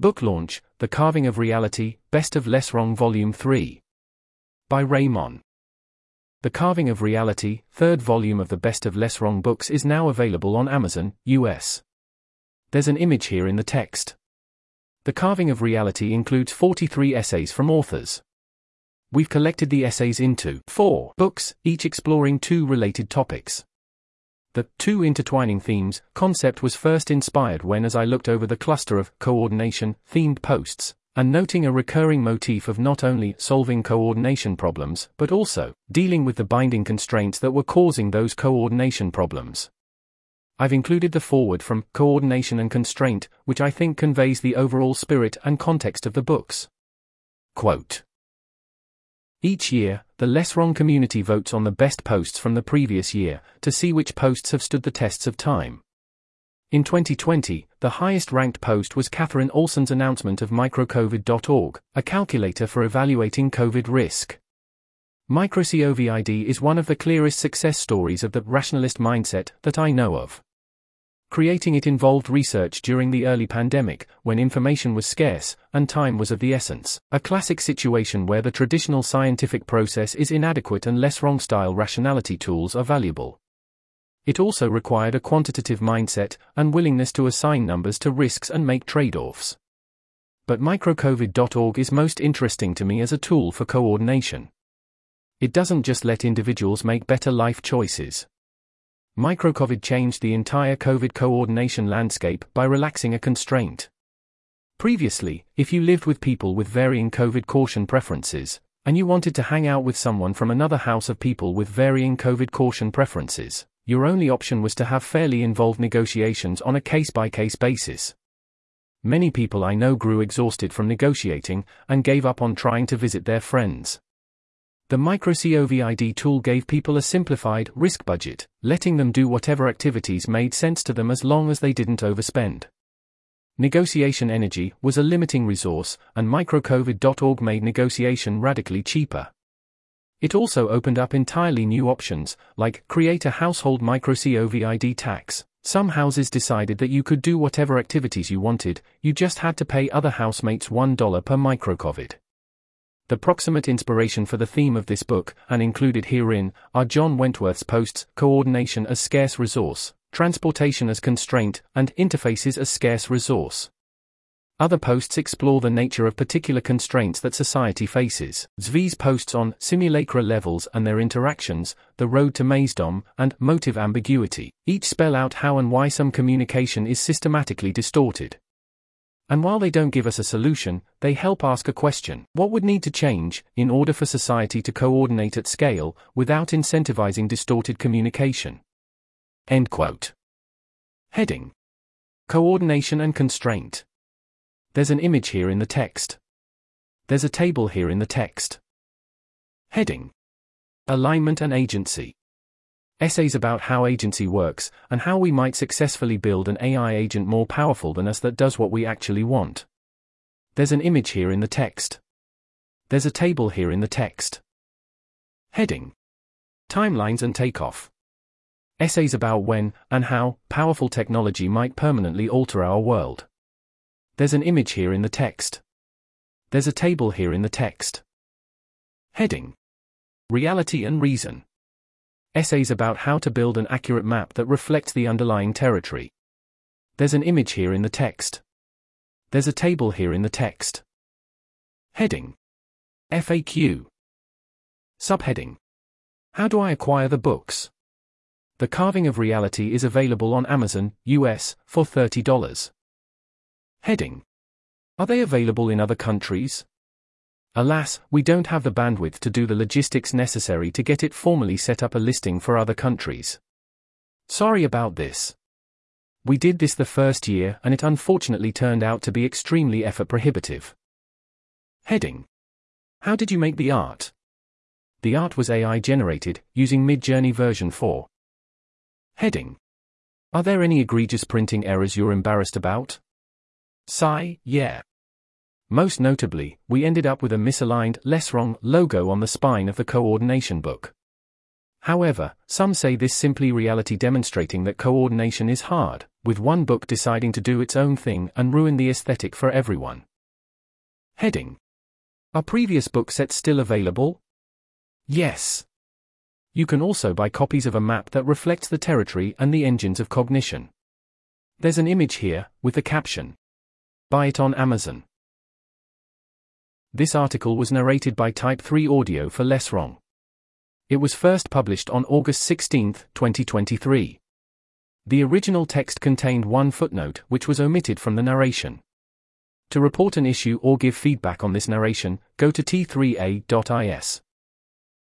Book launch The Carving of Reality, Best of LessWrong Volume 3. By Raemon. The Carving of Reality, third volume of the Best of LessWrong books, is now available on Amazon, US. There's an image here in the text. The Carving of Reality includes 43 essays from authors. We've collected the essays into four books, each exploring two related topics. The two intertwining themes concept was first inspired when, as I looked over the cluster of coordination themed posts, and noting a recurring motif of not only solving coordination problems, but also dealing with the binding constraints that were causing those coordination problems. I've included the foreword from Coordination and Constraint, which I think conveys the overall spirit and context of the books. Quote each year, the LessWrong community votes on the best posts from the previous year to see which posts have stood the tests of time. In 2020, the highest ranked post was Catherine Olsson's announcement of microcovid.org, a calculator for evaluating COVID risk. MicroCOVID is one of the clearest success stories of the rationalist mindset that I know of. Creating it involved research during the early pandemic, when information was scarce and time was of the essence, a classic situation where the traditional scientific process is inadequate and less wrong style rationality tools are valuable. It also required a quantitative mindset and willingness to assign numbers to risks and make trade offs. But microcovid.org is most interesting to me as a tool for coordination. It doesn't just let individuals make better life choices. Microcovid changed the entire COVID coordination landscape by relaxing a constraint. Previously, if you lived with people with varying COVID caution preferences, and you wanted to hang out with someone from another house of people with varying COVID caution preferences, your only option was to have fairly involved negotiations on a case by case basis. Many people I know grew exhausted from negotiating and gave up on trying to visit their friends. The MicroCOVID tool gave people a simplified risk budget, letting them do whatever activities made sense to them as long as they didn't overspend. Negotiation energy was a limiting resource, and microcovid.org made negotiation radically cheaper. It also opened up entirely new options, like create a household microCOVID tax. Some houses decided that you could do whatever activities you wanted, you just had to pay other housemates $1 per microcovid. The proximate inspiration for the theme of this book, and included herein, are John Wentworth's posts Coordination as Scarce Resource, Transportation as Constraint, and Interfaces as Scarce Resource. Other posts explore the nature of particular constraints that society faces. Zvi's posts on simulacra levels and their interactions, the road to Mazedom, and motive ambiguity, each spell out how and why some communication is systematically distorted. And while they don't give us a solution, they help ask a question what would need to change in order for society to coordinate at scale without incentivizing distorted communication? End quote. Heading Coordination and Constraint. There's an image here in the text. There's a table here in the text. Heading Alignment and Agency. Essays about how agency works, and how we might successfully build an AI agent more powerful than us that does what we actually want. There's an image here in the text. There's a table here in the text. Heading Timelines and Takeoff. Essays about when and how powerful technology might permanently alter our world. There's an image here in the text. There's a table here in the text. Heading Reality and Reason essays about how to build an accurate map that reflects the underlying territory. There's an image here in the text. There's a table here in the text. Heading FAQ Subheading How do I acquire the books? The Carving of Reality is available on Amazon, US, for $30. Heading Are they available in other countries? Alas, we don't have the bandwidth to do the logistics necessary to get it formally set up a listing for other countries. Sorry about this. We did this the first year and it unfortunately turned out to be extremely effort prohibitive. Heading How did you make the art? The art was AI generated, using Midjourney version 4. Heading Are there any egregious printing errors you're embarrassed about? Sigh, yeah. Most notably, we ended up with a misaligned, less wrong logo on the spine of the coordination book. However, some say this simply reality demonstrating that coordination is hard, with one book deciding to do its own thing and ruin the aesthetic for everyone. Heading Are previous book sets still available? Yes. You can also buy copies of a map that reflects the territory and the engines of cognition. There's an image here, with the caption Buy it on Amazon. This article was narrated by Type 3 Audio for LessWrong. It was first published on August 16, 2023. The original text contained one footnote which was omitted from the narration. To report an issue or give feedback on this narration, go to t3a.is.